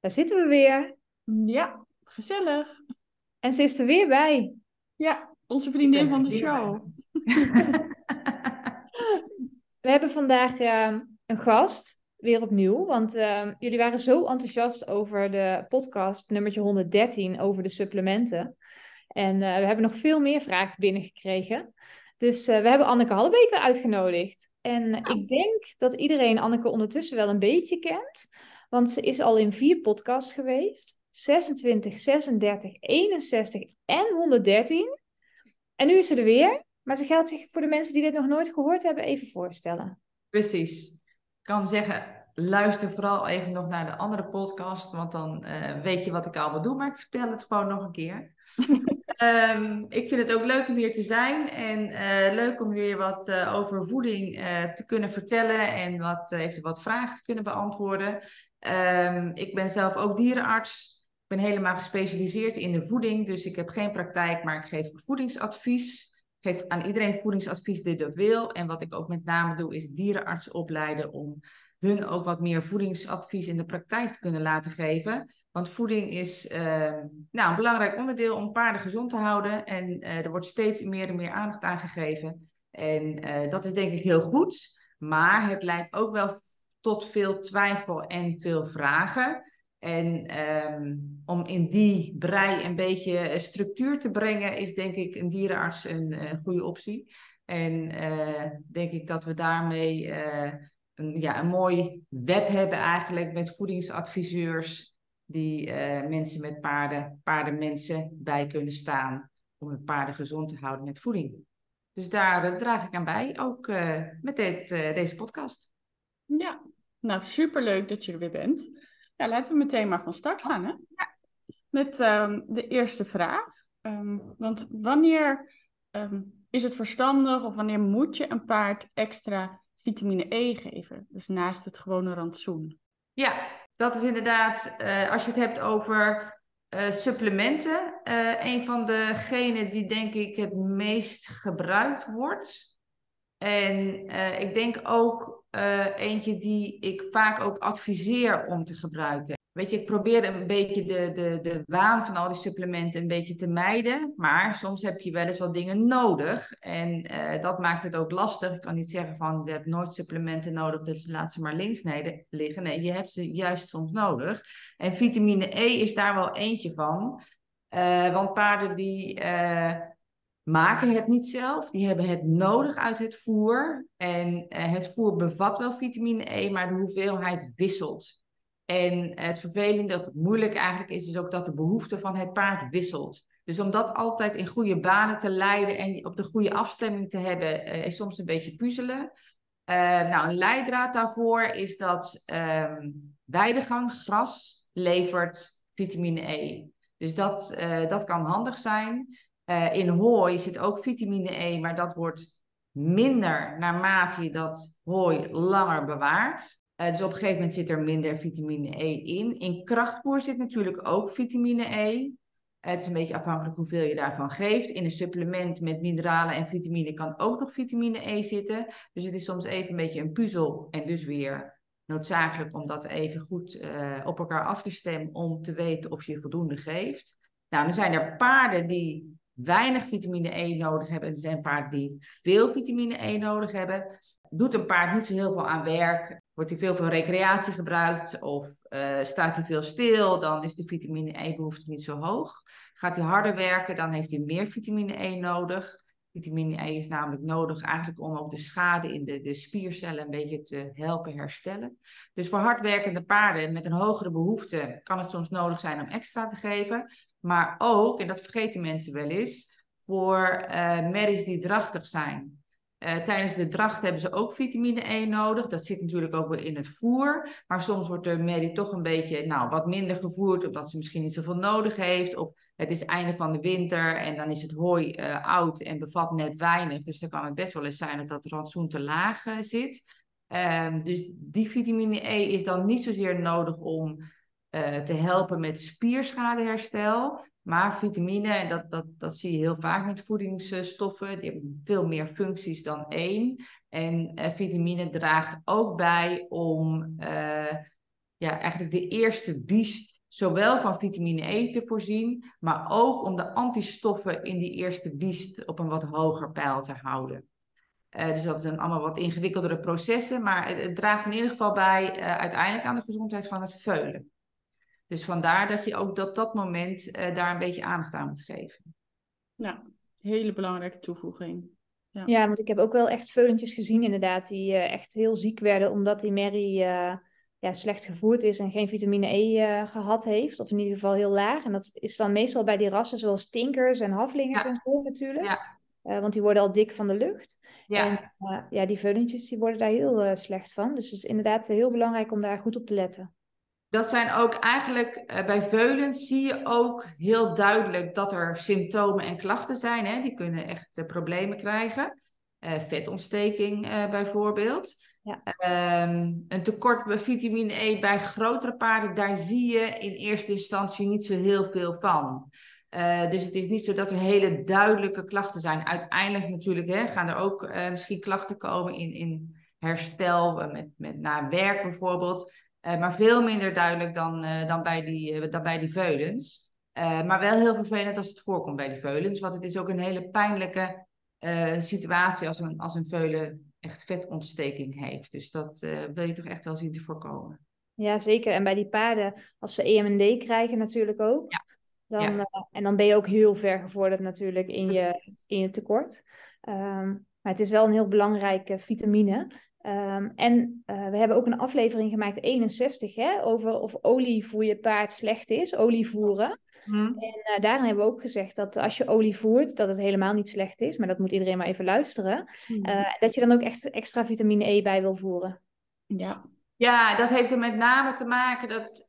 Daar zitten we weer. Ja, gezellig. En ze is er weer bij. Ja, onze vriendin van de show. we hebben vandaag uh, een gast, weer opnieuw. Want uh, jullie waren zo enthousiast over de podcast nummertje 113 over de supplementen. En uh, we hebben nog veel meer vragen binnengekregen. Dus we hebben Anneke Hallebeek weer uitgenodigd. En ik denk dat iedereen Anneke ondertussen wel een beetje kent. Want ze is al in vier podcasts geweest. 26, 36, 61 en 113. En nu is ze er weer. Maar ze gaat zich voor de mensen die dit nog nooit gehoord hebben even voorstellen. Precies. Ik kan zeggen, luister vooral even nog naar de andere podcast. Want dan uh, weet je wat ik allemaal doe. Maar ik vertel het gewoon nog een keer. um, ik vind het ook leuk om hier te zijn. En uh, leuk om weer wat uh, over voeding te kunnen vertellen. En wat, even wat vragen te kunnen beantwoorden. Um, ik ben zelf ook dierenarts. Ik ben helemaal gespecialiseerd in de voeding, dus ik heb geen praktijk, maar ik geef voedingsadvies. Ik geef aan iedereen voedingsadvies die dat wil. En wat ik ook met name doe, is dierenarts opleiden om hun ook wat meer voedingsadvies in de praktijk te kunnen laten geven. Want voeding is uh, nou, een belangrijk onderdeel om paarden gezond te houden. En uh, er wordt steeds meer en meer aandacht aan gegeven. En uh, dat is denk ik heel goed. Maar het leidt ook wel tot veel twijfel en veel vragen. En um, om in die brei een beetje structuur te brengen, is denk ik een dierenarts een, goede optie. En denk ik dat we daarmee een, ja, een mooi web hebben eigenlijk met voedingsadviseurs die uh, mensen met paarden, paardenmensen bij kunnen staan om hun paarden gezond te houden met voeding. Dus daar draag ik aan bij, ook met dit, deze podcast. Ja, nou superleuk dat je er weer bent. Ja, laten we meteen maar van start gaan. Hè? Ja. Met um, de eerste vraag. Um, want wanneer um, is het verstandig of wanneer moet je een paard extra vitamine E geven? Dus naast het gewone rantsoen. Ja, dat is inderdaad, uh, als je het hebt over uh, supplementen, uh, een van degenen die denk ik het meest gebruikt wordt. En ik denk ook eentje die ik vaak ook adviseer om te gebruiken. Weet je, ik probeer een beetje de, de, de waan van al die supplementen een beetje te mijden. Maar soms heb je wel eens wat dingen nodig. En uh, dat maakt het ook lastig. Ik kan niet zeggen van, we hebben nooit supplementen nodig, dus laat ze maar links liggen. Nee, je hebt ze juist soms nodig. En vitamine E is daar wel eentje van. Uh, want paarden die maken het niet zelf. Die hebben het nodig uit het voer. En het voer bevat wel vitamine E, maar de hoeveelheid wisselt. En het vervelende of het eigenlijk is, is ook dat de behoefte van het paard wisselt. Dus om dat altijd in goede banen te leiden en op de goede afstemming te hebben, uh, is soms een beetje puzzelen. Uh, nou, een leidraad daarvoor is dat um, weidegang, gras, levert vitamine E. Dus dat, dat kan handig zijn. In hooi zit ook vitamine E, maar dat wordt minder naarmate je dat hooi langer bewaart. Uh, dus op een gegeven moment zit er minder vitamine E in. In krachtvoer zit natuurlijk ook vitamine E. Het is een beetje afhankelijk hoeveel je daarvan geeft. In een supplement met mineralen en vitamine kan ook nog vitamine E zitten. Dus het is soms even een beetje een puzzel en dus weer noodzakelijk om dat even goed uh, op elkaar af te stemmen om te weten of je voldoende geeft. Nou, dan zijn er paarden die weinig vitamine E nodig hebben. En er zijn paarden die veel vitamine E nodig hebben. Doet een paard niet zo heel veel aan werk, wordt hij veel voor recreatie gebruikt of uh, staat hij veel stil, dan is de vitamine E behoefte niet zo hoog. Gaat hij harder werken, dan heeft hij meer vitamine E nodig. Vitamine E is namelijk nodig eigenlijk om ook de schade in de, de spiercellen een beetje te helpen herstellen. Dus voor hardwerkende paarden met een hogere behoefte kan het soms nodig zijn om extra te geven. Maar ook, en dat vergeten mensen wel eens, voor uh, merries die drachtig zijn. Uh, tijdens de dracht hebben ze ook vitamine E nodig. Dat zit natuurlijk ook weer in het voer. Maar soms wordt de merrie toch een beetje nou, wat minder gevoerd, omdat ze misschien niet zoveel nodig heeft. Of het is einde van de winter en dan is het hooi uh, oud en bevat net weinig. Dus dan kan het best wel eens zijn dat dat rantsoen te laag uh, zit. Um, dus die vitamine E is dan niet zozeer nodig om te helpen met spierschadeherstel. Maar vitamine, dat, dat, dat zie je heel vaak met voedingsstoffen, die hebben veel meer functies dan één. En uh, vitamine draagt ook bij om uh, ja, eigenlijk de eerste biest zowel van vitamine E te voorzien, maar ook om de antistoffen in die eerste biest op een wat hoger pijl te houden. Uh, dus dat zijn allemaal wat ingewikkeldere processen, maar het draagt in ieder geval bij uiteindelijk aan de gezondheid van het veulen. Dus vandaar dat je ook op dat moment uh, daar een beetje aandacht aan moet geven. Ja, hele belangrijke toevoeging. Ja. ja, want ik heb ook wel echt veulentjes gezien inderdaad, die uh, echt heel ziek werden omdat die merrie uh, ja, slecht gevoerd is en geen vitamine E gehad heeft. Of in ieder geval heel laag. En dat is dan meestal bij die rassen zoals tinkers en haflingers ja. en zo natuurlijk. Ja. want die worden al dik van de lucht. Ja. En ja, die veulentjes die worden daar heel slecht van. Dus het is inderdaad heel belangrijk om daar goed op te letten dat zijn ook eigenlijk uh, bij veulen zie je ook heel duidelijk dat er symptomen en klachten zijn. Hè? Die kunnen echt uh, problemen krijgen. Uh, vetontsteking bijvoorbeeld. Ja. Um, een tekort bij vitamine E bij grotere paarden, daar zie je in eerste instantie niet zo heel veel van. dus het is niet zo dat er hele duidelijke klachten zijn. Uiteindelijk natuurlijk hè, gaan er ook misschien klachten komen in, in herstel, met, met na werk bijvoorbeeld. Uh, maar veel minder duidelijk dan, uh, dan, bij die, uh, dan bij die veulens. maar wel heel vervelend als het voorkomt bij die veulens. Want het is ook een hele pijnlijke situatie als een, als een veulen echt vetontsteking heeft. Dus dat wil je toch echt wel zien te voorkomen. Ja, zeker. En bij die paarden, als ze EMD krijgen natuurlijk ook. Ja. Dan, ja. en dan ben je ook heel ver gevorderd natuurlijk in, je, in je tekort. Um, maar het is wel een heel belangrijke vitamine. Um, en uh, we hebben ook een aflevering gemaakt, 61, hè, over of olie voor je paard slecht is, olie voeren. Mm. En uh, daarin hebben we ook gezegd dat als je olie voert, dat het helemaal niet slecht is, maar dat moet iedereen maar even luisteren. Mm. Uh, dat je dan ook echt extra vitamine E bij wil voeren. Ja, ja dat heeft er met name te maken dat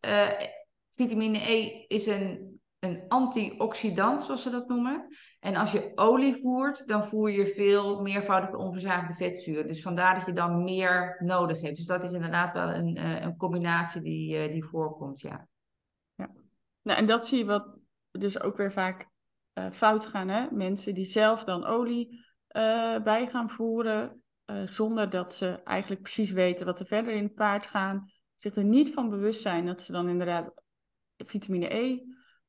vitamine E is een, een antioxidant, zoals ze dat noemen. En als je olie voert, dan voer je veel meervoudige onverzadigde vetzuren. Dus vandaar dat je dan meer nodig hebt. Dus dat is inderdaad wel een, uh, een combinatie die, uh, die voorkomt, ja. ja. Nou, en dat zie je wat dus ook weer vaak uh, fout gaan, hè? Mensen die zelf dan olie bij gaan voeren, zonder dat ze eigenlijk precies weten wat er verder in het paard gaan. Zich er niet van bewust zijn dat ze dan inderdaad vitamine E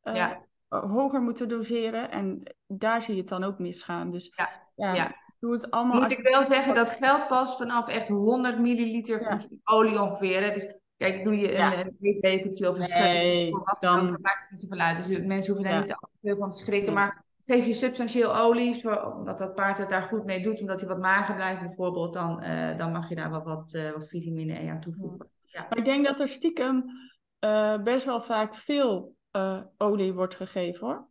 ja hoger moeten doseren. En daar zie je het dan ook misgaan. Dus ja, ja. doe het allemaal. Moet ik wel zeggen, dat geldt pas vanaf echt 100 milliliter olie ongeveer. Dus kijk, doe je een, een of een nee, dan maakt het niet zoveel uit. Dus mensen hoeven daar niet te veel van te schrikken. Maar geef je substantieel olie, omdat dat paard het daar goed mee doet, omdat hij wat mager blijft bijvoorbeeld, dan, uh, dan mag je daar wel wat, uh, wat vitamine E aan toevoegen. Ja. Maar ik denk dat er stiekem uh, best wel vaak veel uh, olie wordt gegeven hoor.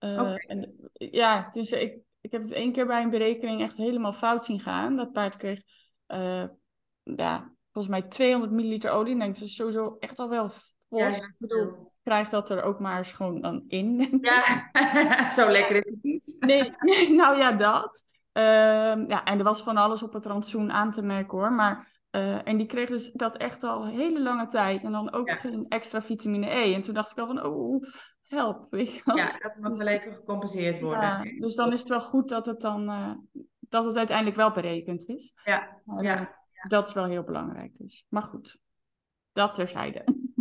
Uh, en, ja, dus ik, ik heb het één keer bij een berekening echt helemaal fout zien gaan. Dat paard kreeg, uh, ja, volgens mij 200 milliliter olie. En denk ik, dat is sowieso echt al wel vol. Ja, ik bedoel, krijg dat er ook maar eens gewoon dan in. Ja, zo lekker is het niet. nee, nou ja, dat. Uh, ja, en er was van alles op het rantsoen aan te merken hoor. Maar uh, en die kreeg dus dat echt al een hele lange tijd. En dan ook geen extra vitamine E. En toen dacht ik al van, oh, help. Weet je wel. Ja, dat moet wel even gecompenseerd worden. Ja, dus dan is het wel goed dat het dan, uh, dat het uiteindelijk wel berekend is. Ja, uh, ja. Dat is wel heel belangrijk dus. Maar goed, dat terzijde.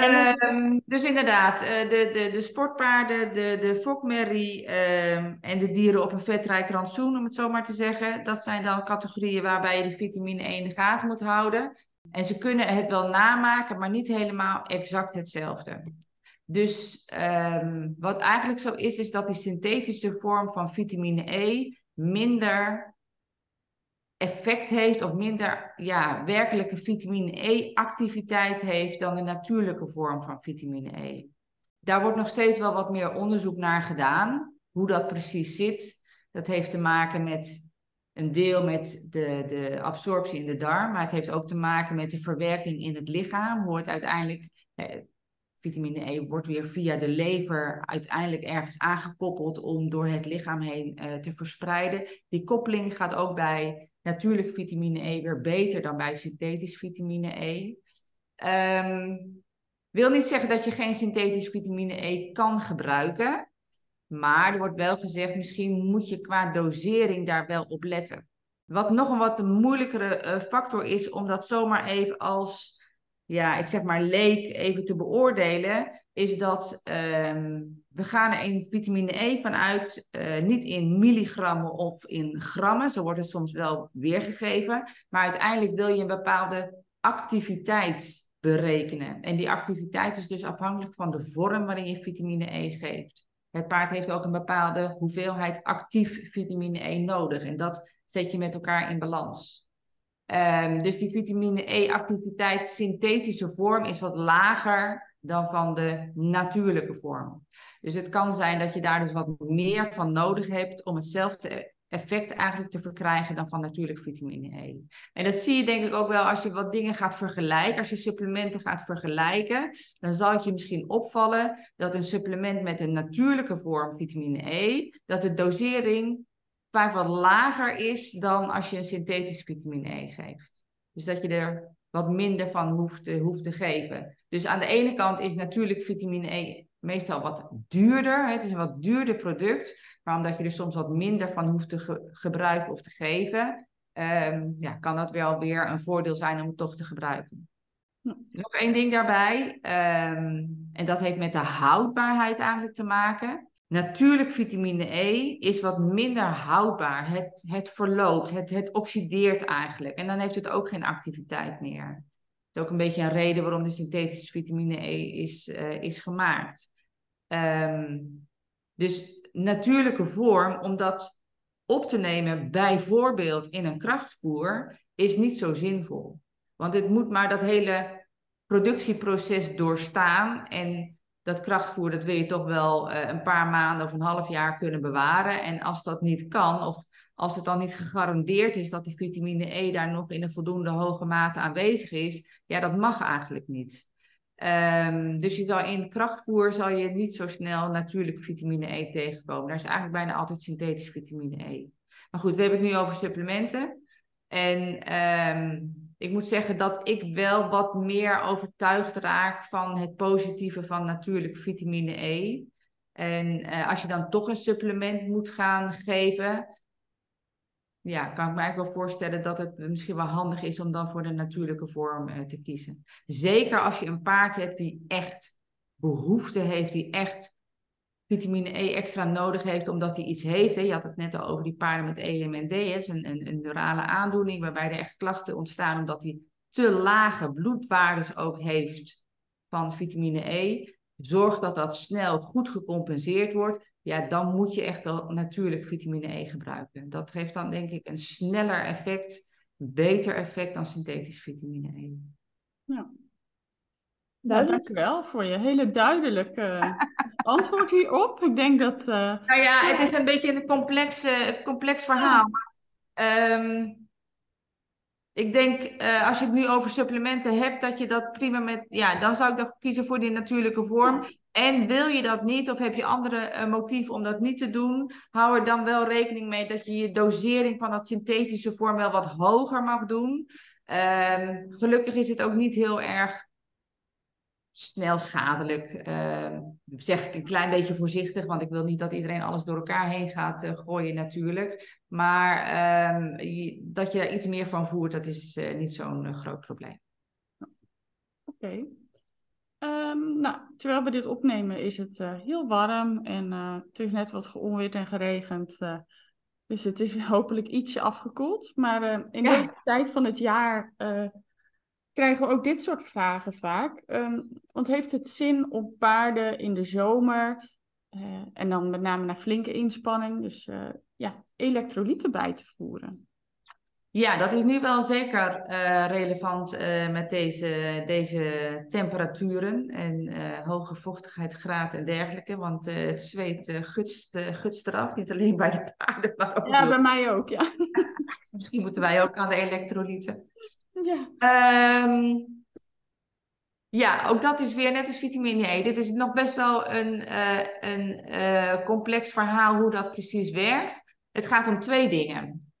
Um, dus inderdaad, uh, de, de, de sportpaarden, de, de fokmerrie um, en de dieren op een vetrijk rantsoen, om het zo maar te zeggen. Dat zijn dan categorieën waarbij je de vitamine E in de gaten moet houden. En ze kunnen het wel namaken, maar niet helemaal exact hetzelfde. Dus um, wat eigenlijk zo is, is dat die synthetische vorm van vitamine E minder effect heeft of minder ja, werkelijke vitamine E-activiteit heeft dan de natuurlijke vorm van vitamine E. Daar wordt nog steeds wel wat meer onderzoek naar gedaan, hoe dat precies zit. Dat heeft te maken met een deel met de, de absorptie in de darm, maar het heeft ook te maken met de verwerking in het lichaam. Wordt uiteindelijk, eh, vitamine E wordt weer via de lever uiteindelijk ergens aangekoppeld om door het lichaam heen eh, te verspreiden. Die koppeling gaat ook bij natuurlijk vitamine E weer beter dan bij synthetisch vitamine E. Um, wil niet zeggen dat je geen synthetisch vitamine E kan gebruiken. Maar er wordt wel gezegd, misschien moet je qua dosering daar wel op letten. Wat nog een wat moeilijkere uh, factor is om dat zomaar even als, ja, ik zeg maar leek even te beoordelen, is dat um, we gaan er in vitamine E vanuit, uh, niet in milligrammen of in grammen, zo wordt het soms wel weergegeven, maar uiteindelijk wil je een bepaalde activiteit berekenen. En die activiteit is dus afhankelijk van de vorm waarin je vitamine E geeft. Het paard heeft ook een bepaalde hoeveelheid actief vitamine E nodig. En dat zet je met elkaar in balans. Um, dus die vitamine E-activiteit synthetische vorm is wat lager dan van de natuurlijke vorm. Dus het kan zijn dat je daar dus wat meer van nodig hebt om hetzelfde effect eigenlijk te verkrijgen dan van natuurlijk vitamine E. En dat zie je denk ik ook wel als je wat dingen gaat vergelijken. Als je supplementen gaat vergelijken, dan zal het je misschien opvallen dat een supplement met een natuurlijke vorm vitamine E, dat de dosering vaak wat lager is dan als je een synthetisch vitamine E geeft. Dus dat je er wat minder van hoeft te, hoeft te geven. Dus aan de ene kant is natuurlijk vitamine E meestal wat duurder. Het is een wat duurder product. Maar omdat je er soms wat minder van hoeft te gebruiken of te geven, ehm, ja, kan dat wel weer een voordeel zijn om het toch te gebruiken. Nog één ding daarbij, ehm, en dat heeft met de houdbaarheid eigenlijk te maken. Natuurlijk, vitamine E is wat minder houdbaar. Het, het verloopt, het, het oxideert eigenlijk. En dan heeft het ook geen activiteit meer. Dat is ook een beetje een reden waarom de synthetische vitamine E is, uh, is gemaakt. Um, dus natuurlijke vorm om dat op te nemen, bijvoorbeeld in een krachtvoer, is niet zo zinvol. Want het moet maar dat hele productieproces doorstaan. En dat krachtvoer, dat wil je toch wel uh, een paar maanden of een half jaar kunnen bewaren. En als dat niet kan, of als het dan niet gegarandeerd is dat die vitamine E daar nog in een voldoende hoge mate aanwezig is, ja, dat mag eigenlijk niet. Um, dus je zal in krachtvoer zal je niet zo snel natuurlijk vitamine E tegenkomen. Daar is eigenlijk bijna altijd synthetisch vitamine E. Maar goed, we hebben het nu over supplementen. En um, ik moet zeggen dat ik wel wat meer overtuigd raak van het positieve van natuurlijk vitamine E. En uh, als je dan toch een supplement moet gaan geven, ja, kan ik me eigenlijk wel voorstellen dat het misschien wel handig is om dan voor de natuurlijke vorm uh, te kiezen. Zeker als je een paard hebt die echt behoefte heeft, die echt vitamine E extra nodig heeft omdat hij iets heeft. Hè. Je had het net al over die paarden met EMND, hè. is een, een, een neurale aandoening waarbij er echt klachten ontstaan omdat hij te lage bloedwaardes ook heeft van vitamine E. Zorg dat dat snel goed gecompenseerd wordt ja, dan moet je echt wel natuurlijk vitamine E gebruiken. Dat geeft dan denk ik een sneller effect, beter effect dan synthetisch vitamine E. Ja. Nou, dankjewel voor je hele duidelijke antwoord hierop. Ik denk dat. Uh... Nou ja, het is een beetje een complex, complex verhaal. Um, ik denk, uh, als je het nu over supplementen hebt, dat je dat prima met. Ja, dan zou ik dan kiezen voor die natuurlijke vorm. En wil je dat niet, of heb je andere uh, motieven om dat niet te doen, hou er dan wel rekening mee dat je je dosering van dat synthetische vorm wel wat hoger mag doen. Um, gelukkig is het ook niet heel erg snel schadelijk. Uh, zeg ik een klein beetje voorzichtig, want ik wil niet dat iedereen alles door elkaar heen gaat uh, gooien natuurlijk. Maar uh, dat je daar iets meer van voert, dat is uh, niet zo'n uh, groot probleem. Oké. Okay. Um, nou, terwijl we dit opnemen is het heel warm en het is net wat geonweerd en geregend. dus het is hopelijk ietsje afgekoeld. Maar in ja. deze tijd van het jaar krijgen we ook dit soort vragen vaak. Um, want heeft het zin om paarden in de zomer, uh, en dan met name naar flinke inspanning, dus uh, ja, elektrolyten bij te voeren? Ja, dat is nu wel zeker uh, relevant met deze, deze temperaturen en hoge vochtigheidsgraad en dergelijke. Want het zweet gutst, gutst eraf, niet alleen bij de paarden, maar ook... Ja, bij mij ook, ja. Misschien moeten wij ook aan de elektrolyten. Ja. Ehm, ja, ook dat is weer net als vitamine E. Dit is nog best wel een, eh, een eh, complex verhaal hoe dat precies werkt. Het gaat om twee dingen.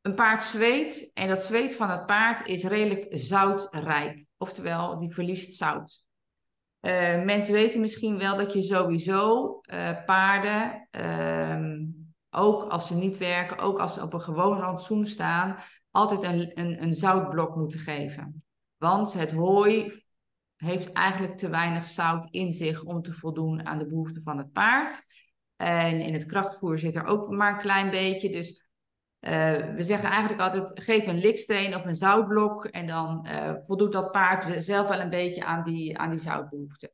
Een paard zweet en dat zweet van het paard is redelijk zoutrijk. Oftewel, die verliest zout. Uh, mensen weten misschien wel dat je sowieso paarden, ehm, ook als ze niet werken, ook als ze op een gewoon rantsoen staan, altijd een, een, een zoutblok moeten geven. Want het hooi heeft eigenlijk te weinig zout in zich om te voldoen aan de behoeften van het paard. En in het krachtvoer zit er ook maar een klein beetje. Dus uh, we zeggen eigenlijk altijd: geef een liksteen of een zoutblok. En dan uh, voldoet dat paard zelf wel een beetje aan die, aan die zoutbehoeften.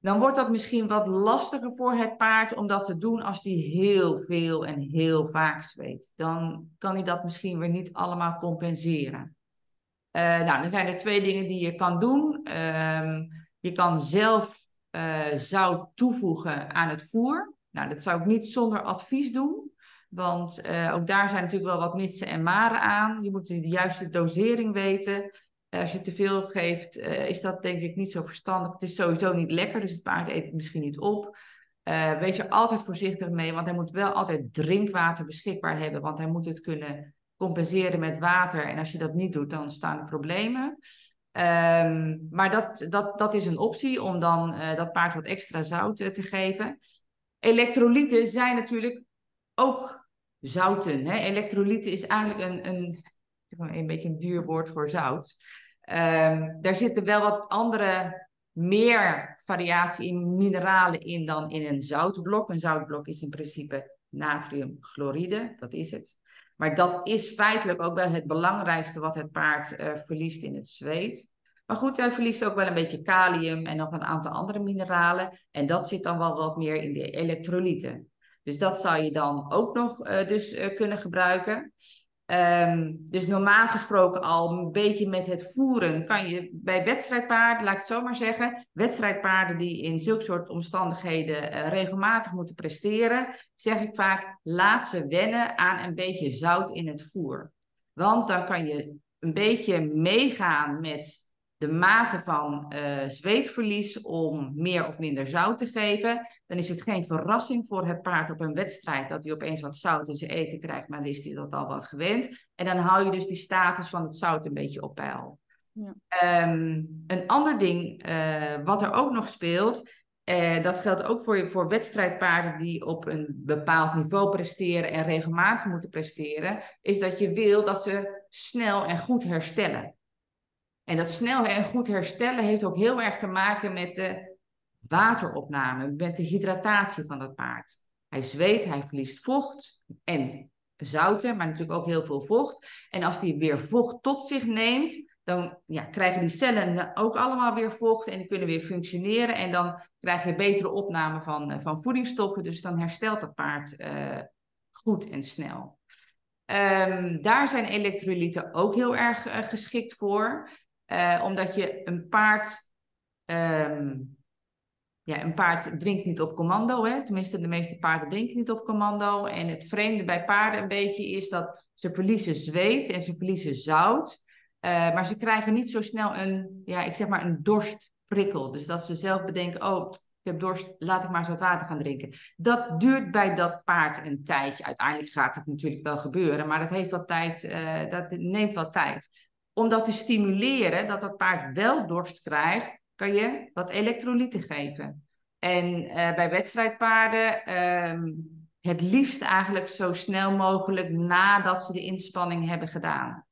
Dan wordt dat misschien wat lastiger voor het paard om dat te doen als hij heel veel en heel vaak zweet. Dan kan hij dat misschien weer niet allemaal compenseren. Uh, nou, dan zijn er twee dingen die je kan doen. Uh, je kan zelf uh, zout toevoegen aan het voer. Nou, dat zou ik niet zonder advies doen. Want uh, ook daar zijn natuurlijk wel wat mitsen en maren aan. Je moet de juiste dosering weten. Als je te veel geeft, is dat denk ik niet zo verstandig. Het is sowieso niet lekker, dus het paard eet het misschien niet op. wees er altijd voorzichtig mee, want hij moet wel altijd drinkwater beschikbaar hebben. Want hij moet het kunnen compenseren met water. En als je dat niet doet, dan staan er problemen. Um, maar dat, dat, dat is een optie om dan uh, dat paard wat extra zout uh, te geven. Elektrolyten zijn natuurlijk ook zouten. Hè? Elektrolyten is eigenlijk een, een, een beetje een duur woord voor zout. Um, daar zitten wel wat andere, meer variatie in mineralen in dan in een zoutblok. Een zoutblok is in principe natriumchloride, dat is het. Maar dat is feitelijk ook wel het belangrijkste wat het paard uh, verliest in het zweet. Maar goed, hij verliest ook wel een beetje kalium en nog een aantal andere mineralen. En dat zit dan wel wat meer in de elektrolyten. Dus dat zou je dan ook nog uh, dus, uh, kunnen gebruiken. Um, dus normaal gesproken al een beetje met het voeren kan je bij wedstrijdpaarden, laat ik het zo maar zeggen, wedstrijdpaarden die in zulke soort omstandigheden uh, regelmatig moeten presteren, zeg ik vaak laat ze wennen aan een beetje zout in het voer. Want dan kan je een beetje meegaan met de mate van uh, zweetverlies om meer of minder zout te geven. Dan is het geen verrassing voor het paard op een wedstrijd dat hij opeens wat zout in zijn eten krijgt, maar dan is hij dat al wat gewend. En dan hou je dus die status van het zout een beetje op peil. Ja. Um, een ander ding uh, wat er ook nog speelt, uh, dat geldt ook voor, voor wedstrijdpaarden die op een bepaald niveau presteren en regelmatig moeten presteren, is dat je wil dat ze snel en goed herstellen. En dat snel en goed herstellen heeft ook heel erg te maken met de wateropname, met de hydratatie van dat paard. Hij zweet, hij verliest vocht en zouten, maar natuurlijk ook heel veel vocht. En als hij weer vocht tot zich neemt, dan ja, krijgen die cellen ook allemaal weer vocht en die kunnen weer functioneren. En dan krijg je betere opname van, eh, van voedingsstoffen, dus dan herstelt dat paard uh, goed en snel. Um, daar zijn elektrolyten ook heel erg uh, geschikt voor. Uh, omdat je een paard. Um, ja, een paard drinkt niet op commando. Hè? Tenminste, de meeste paarden drinken niet op commando. En het vreemde bij paarden een beetje is dat ze verliezen zweet en ze verliezen zout. Uh, maar ze krijgen niet zo snel een, ja, ik zeg maar een dorstprikkel. Dus dat ze zelf bedenken, oh, ik heb dorst, laat ik maar eens wat water gaan drinken. Dat duurt bij dat paard een tijdje. Uiteindelijk gaat het natuurlijk wel gebeuren, maar dat heeft wat tijd, uh, dat neemt wat tijd om dat te stimuleren, dat dat paard wel dorst krijgt, kan je wat elektrolyten geven. En uh, bij wedstrijdpaarden um, het liefst eigenlijk zo snel mogelijk nadat ze de inspanning hebben gedaan.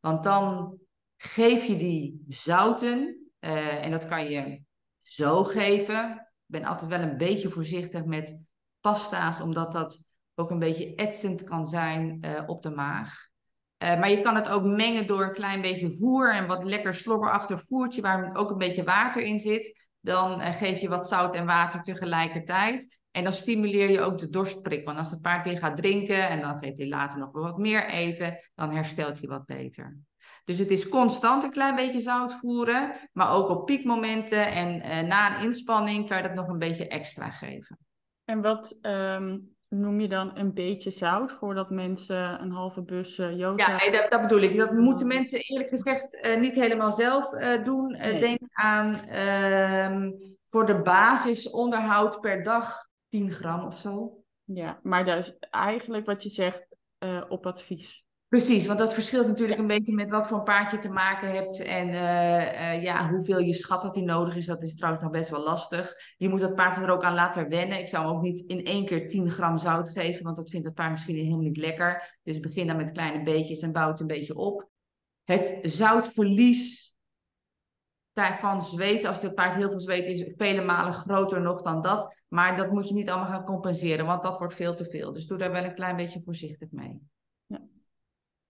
Want dan geef je die zouten, uh, en dat kan je zo geven. Ik ben altijd wel een beetje voorzichtig met pasta's, omdat dat ook een beetje etsend kan zijn uh, op de maag. Uh, maar je kan het ook mengen door een klein beetje voer en wat lekker slobberachtig voertje waar ook een beetje water in zit. Dan uh, geef je wat zout en water tegelijkertijd. En dan stimuleer je ook de dorstprik. Want als het paard weer gaat drinken en dan geeft hij later nog wel wat meer eten, dan herstelt hij wat beter. Dus het is constant een klein beetje zout voeren, maar ook op piekmomenten en uh, na een inspanning kan je dat nog een beetje extra geven. En wat um, noem je dan een beetje zout voordat mensen een halve bus uh, Ja, nee, dat, dat, bedoel ik. Dat moeten mensen eerlijk gezegd uh, niet helemaal zelf uh, doen. Nee. Denk aan ehm, voor de basisonderhoud per dag 10 gram of zo. Ja, maar dus eigenlijk wat je zegt op advies. Precies, want dat verschilt natuurlijk een beetje met wat voor een paard je te maken hebt. En uh, uh, ja, hoeveel je schat dat die nodig is, dat is trouwens nog best wel lastig. Je moet het paard er ook aan laten wennen. Ik zou hem ook niet in één keer 10 gram zout geven, want dat vindt het paard misschien helemaal niet lekker. Dus begin dan met kleine beetjes en bouw het een beetje op. Het zoutverlies van zweten, als het paard heel veel zweet, is vele malen groter nog dan dat. Maar dat moet je niet allemaal gaan compenseren, want dat wordt veel te veel. Dus doe daar wel een klein beetje voorzichtig mee.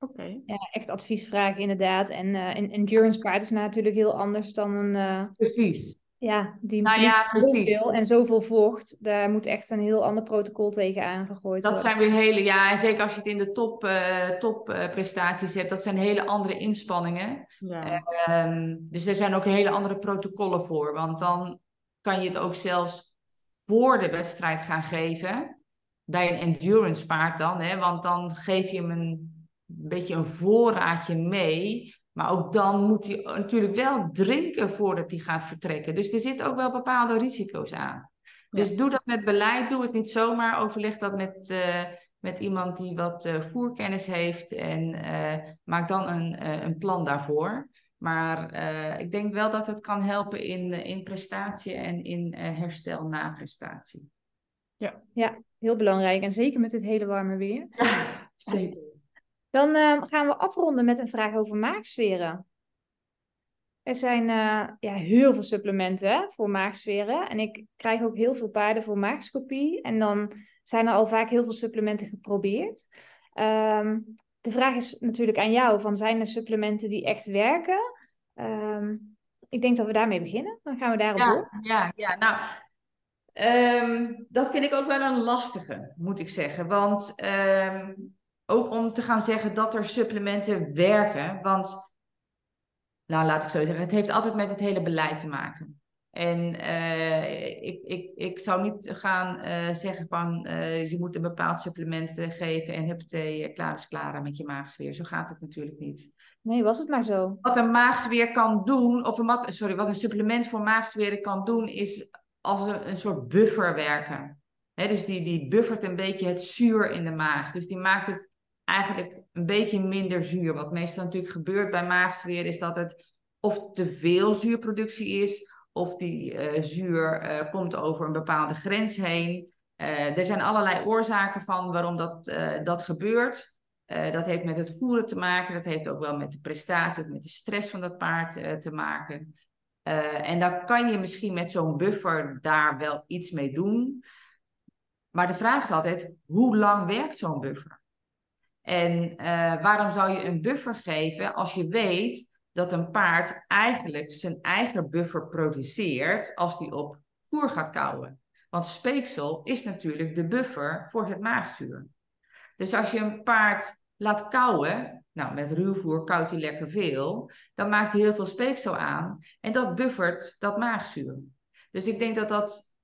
Oké. Ja, echt adviesvragen inderdaad. En uh, een endurance paard is natuurlijk heel anders dan een... Uh, precies. Ja, die nou ja, precies. Zoveel en zoveel vocht. Daar moet echt een heel ander protocol tegen aangegooid dat worden. Dat zijn weer hele... Ja, en zeker als je het in de top, uh, top prestaties hebt. Dat zijn hele andere inspanningen. Ja. Um, dus er zijn ook hele andere protocollen voor. Want dan kan je het ook zelfs voor de wedstrijd gaan geven. Bij een endurance paard dan. Hè? Want dan geef je hem een beetje een voorraadje mee. Maar ook dan moet hij natuurlijk wel drinken voordat hij gaat vertrekken. Dus er zitten ook wel bepaalde risico's aan. Dus doe dat met beleid, doe het niet zomaar. Overleg dat met, uh, met iemand die wat uh, voerkennis heeft en uh, maak dan een, een plan daarvoor. Maar ik denk wel dat het kan helpen in, in prestatie en in herstel na prestatie. Ja. ja, heel belangrijk. En zeker met dit hele warme weer. Ja, zeker. Dan uh, gaan we afronden met een vraag over maagsferen. Er zijn uh, ja, heel veel supplementen hè, voor maagsferen. En ik krijg ook heel veel paarden voor maagscopie. En dan zijn er al vaak heel veel supplementen geprobeerd. Um, de vraag is natuurlijk aan jou: van zijn er supplementen die echt werken? Um, ik denk dat we daarmee beginnen. Dan gaan we daarop ja, door. Ja, ja, nou, um, dat vind ik ook wel een lastige, moet ik zeggen. Want ook om te gaan zeggen dat er supplementen werken. Want, nou laat ik zo zeggen, het heeft altijd met het hele beleid te maken. En uh, ik, ik, ik zou niet gaan uh, zeggen van uh, je moet een bepaald supplement geven en huppatee, klaar is klaar met je maagsfeer. Zo gaat het natuurlijk niet. Nee, was het maar zo. Wat een maagsfeer kan doen, of een, sorry, wat een supplement voor maagsfeer kan doen, is als een, een soort buffer werken. He, dus die, die buffert een beetje het zuur in de maag. Dus die maakt het eigenlijk een beetje minder zuur. Wat meestal natuurlijk gebeurt bij maagzweer is dat het of te veel zuurproductie is, of die uh, zuur uh, komt over een bepaalde grens heen. Uh, er zijn allerlei oorzaken van waarom dat, dat gebeurt. dat heeft met het voeren te maken, dat heeft ook wel met de prestatie, met de stress van dat paard te maken. en dan kan je misschien met zo'n buffer daar wel iets mee doen. Maar de vraag is altijd, hoe lang werkt zo'n buffer? En uh, waarom zou je een buffer geven als je weet dat een paard eigenlijk zijn eigen buffer produceert als die op voer gaat kauwen? Want speeksel is natuurlijk de buffer voor het maagzuur. Dus als je een paard laat kauwen, nou met ruwvoer koudt hij lekker veel, dan maakt hij heel veel speeksel aan en dat buffert dat maagzuur. Dus ik denk dat dat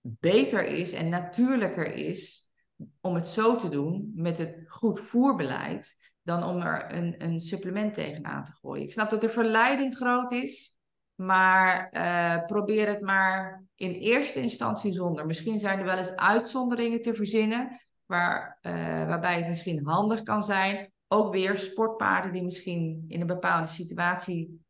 beter is en natuurlijker is om het zo te doen met het goed voerbeleid, dan om er een, een supplement tegenaan te gooien. Ik snap dat de verleiding groot is, maar uh, probeer het maar in eerste instantie zonder. Misschien zijn er wel eens uitzonderingen te verzinnen, waar, uh, waarbij het misschien handig kan zijn. Ook weer sportpaarden die misschien in een bepaalde situatie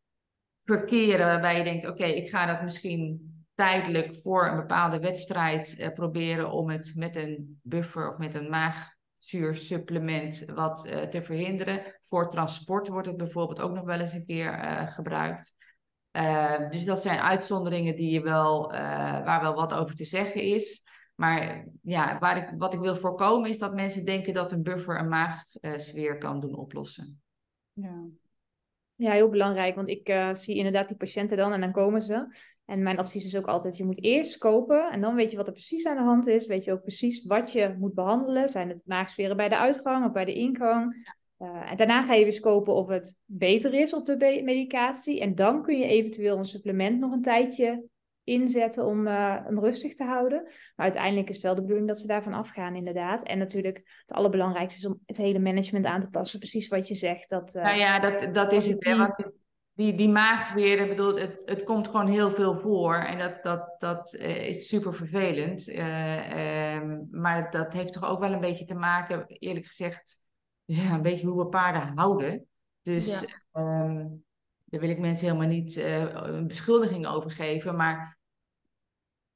verkeren, waarbij je denkt: oké, ik ga dat misschien tijdelijk voor een bepaalde wedstrijd uh, proberen om het met een buffer of met een maagzuursupplement wat uh, te verhinderen. Voor transport wordt het bijvoorbeeld ook nog wel eens een keer uh, gebruikt. dus dat zijn uitzonderingen die je wel, waar wel wat over te zeggen is. Maar ja, waar ik, wat ik wil voorkomen is dat mensen denken dat een buffer een maagsfeer kan doen oplossen. Ja. Ja, heel belangrijk, want ik uh, zie inderdaad die patiënten dan en dan komen ze. En mijn advies is ook altijd, je moet eerst kopen en dan weet je wat er precies aan de hand is. Weet je ook precies wat je moet behandelen. Zijn het maagsferen bij de uitgang of bij de ingang? Uh, en daarna ga je dus kopen of het beter is op de medicatie. En dan kun je eventueel een supplement nog een tijdje inzetten om uh, hem rustig te houden. Maar uiteindelijk is het wel de bedoeling dat ze daarvan afgaan, inderdaad. En natuurlijk het allerbelangrijkste is om het hele management aan te passen. Precies wat je zegt. Dat, uh, nou ja, dat, dat is het. Hè, want die, die maagsfeer, bedoel, het, het komt gewoon heel veel voor. En dat, dat, dat uh, is super vervelend. Um, maar dat heeft toch ook wel een beetje te maken, eerlijk gezegd, ja, een beetje hoe we paarden houden. Dus ja. um, daar wil ik mensen helemaal niet uh, een beschuldiging over geven. Maar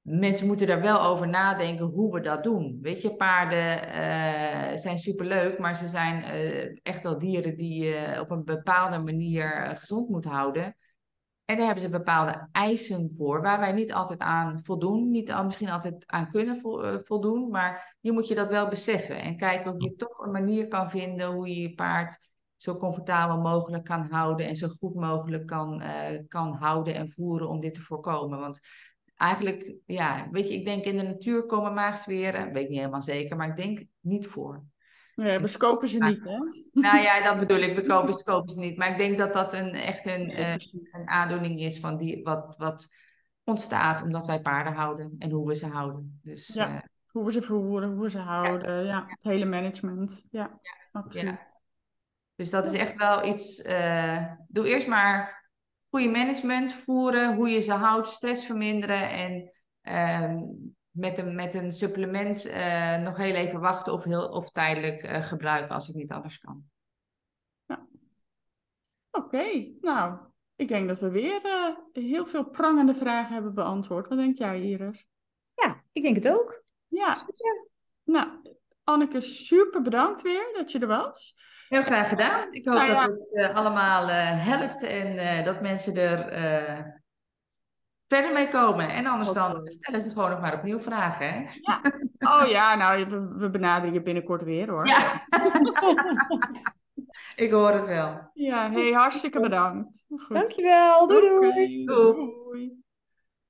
mensen moeten daar wel over nadenken hoe we dat doen. Weet je, paarden uh, zijn superleuk, maar ze zijn uh, echt wel dieren die je op een bepaalde manier gezond moet houden. En daar hebben ze bepaalde eisen voor, waar wij niet altijd aan voldoen, niet al, misschien altijd aan kunnen voldoen, maar je moet je dat wel beseffen en kijken of je toch een manier kan vinden hoe je je paard zo comfortabel mogelijk kan houden en zo goed mogelijk kan, kan houden en voeren om dit te voorkomen. Want eigenlijk, ja, weet je, ik denk in de natuur komen maagsferen, weet ik niet helemaal zeker, maar ik denk niet voor. Ja, we scopen ze niet, hè? Nou ja, dat bedoel ik, we kopen, ze niet. Maar ik denk dat dat een, echt een, uh, een aandoening is van die, wat, wat ontstaat omdat wij paarden houden en hoe we ze houden. Dus, ja, uh, hoe we ze vervoeren, hoe we ze houden, ja, ja het hele management. Ja, absoluut. Dus dat is echt wel iets. Uh, doe eerst maar goede management voeren, hoe je ze houdt, stress verminderen en uh, met, een, met een supplement uh, nog heel even wachten of, heel, of tijdelijk uh, gebruiken als het niet anders kan. Ja. Oké, okay, nou, ik denk dat we weer heel veel prangende vragen hebben beantwoord. Wat denk jij, Iris? Ja, ik denk het ook. Ja. Nou, Anneke, super bedankt weer dat je er was. Heel graag gedaan. Ik hoop nou ja. dat het uh, allemaal uh, helpt en uh, dat mensen er verder mee komen. En anders dan stellen ze gewoon nog maar opnieuw vragen. Hè? Ja. Oh ja, nou, we, we benaderen je binnenkort weer hoor. Ja. Ik hoor het wel. Ja, hey, hartstikke bedankt. Goed. Dankjewel. Doei doei. Okay. doei. doei.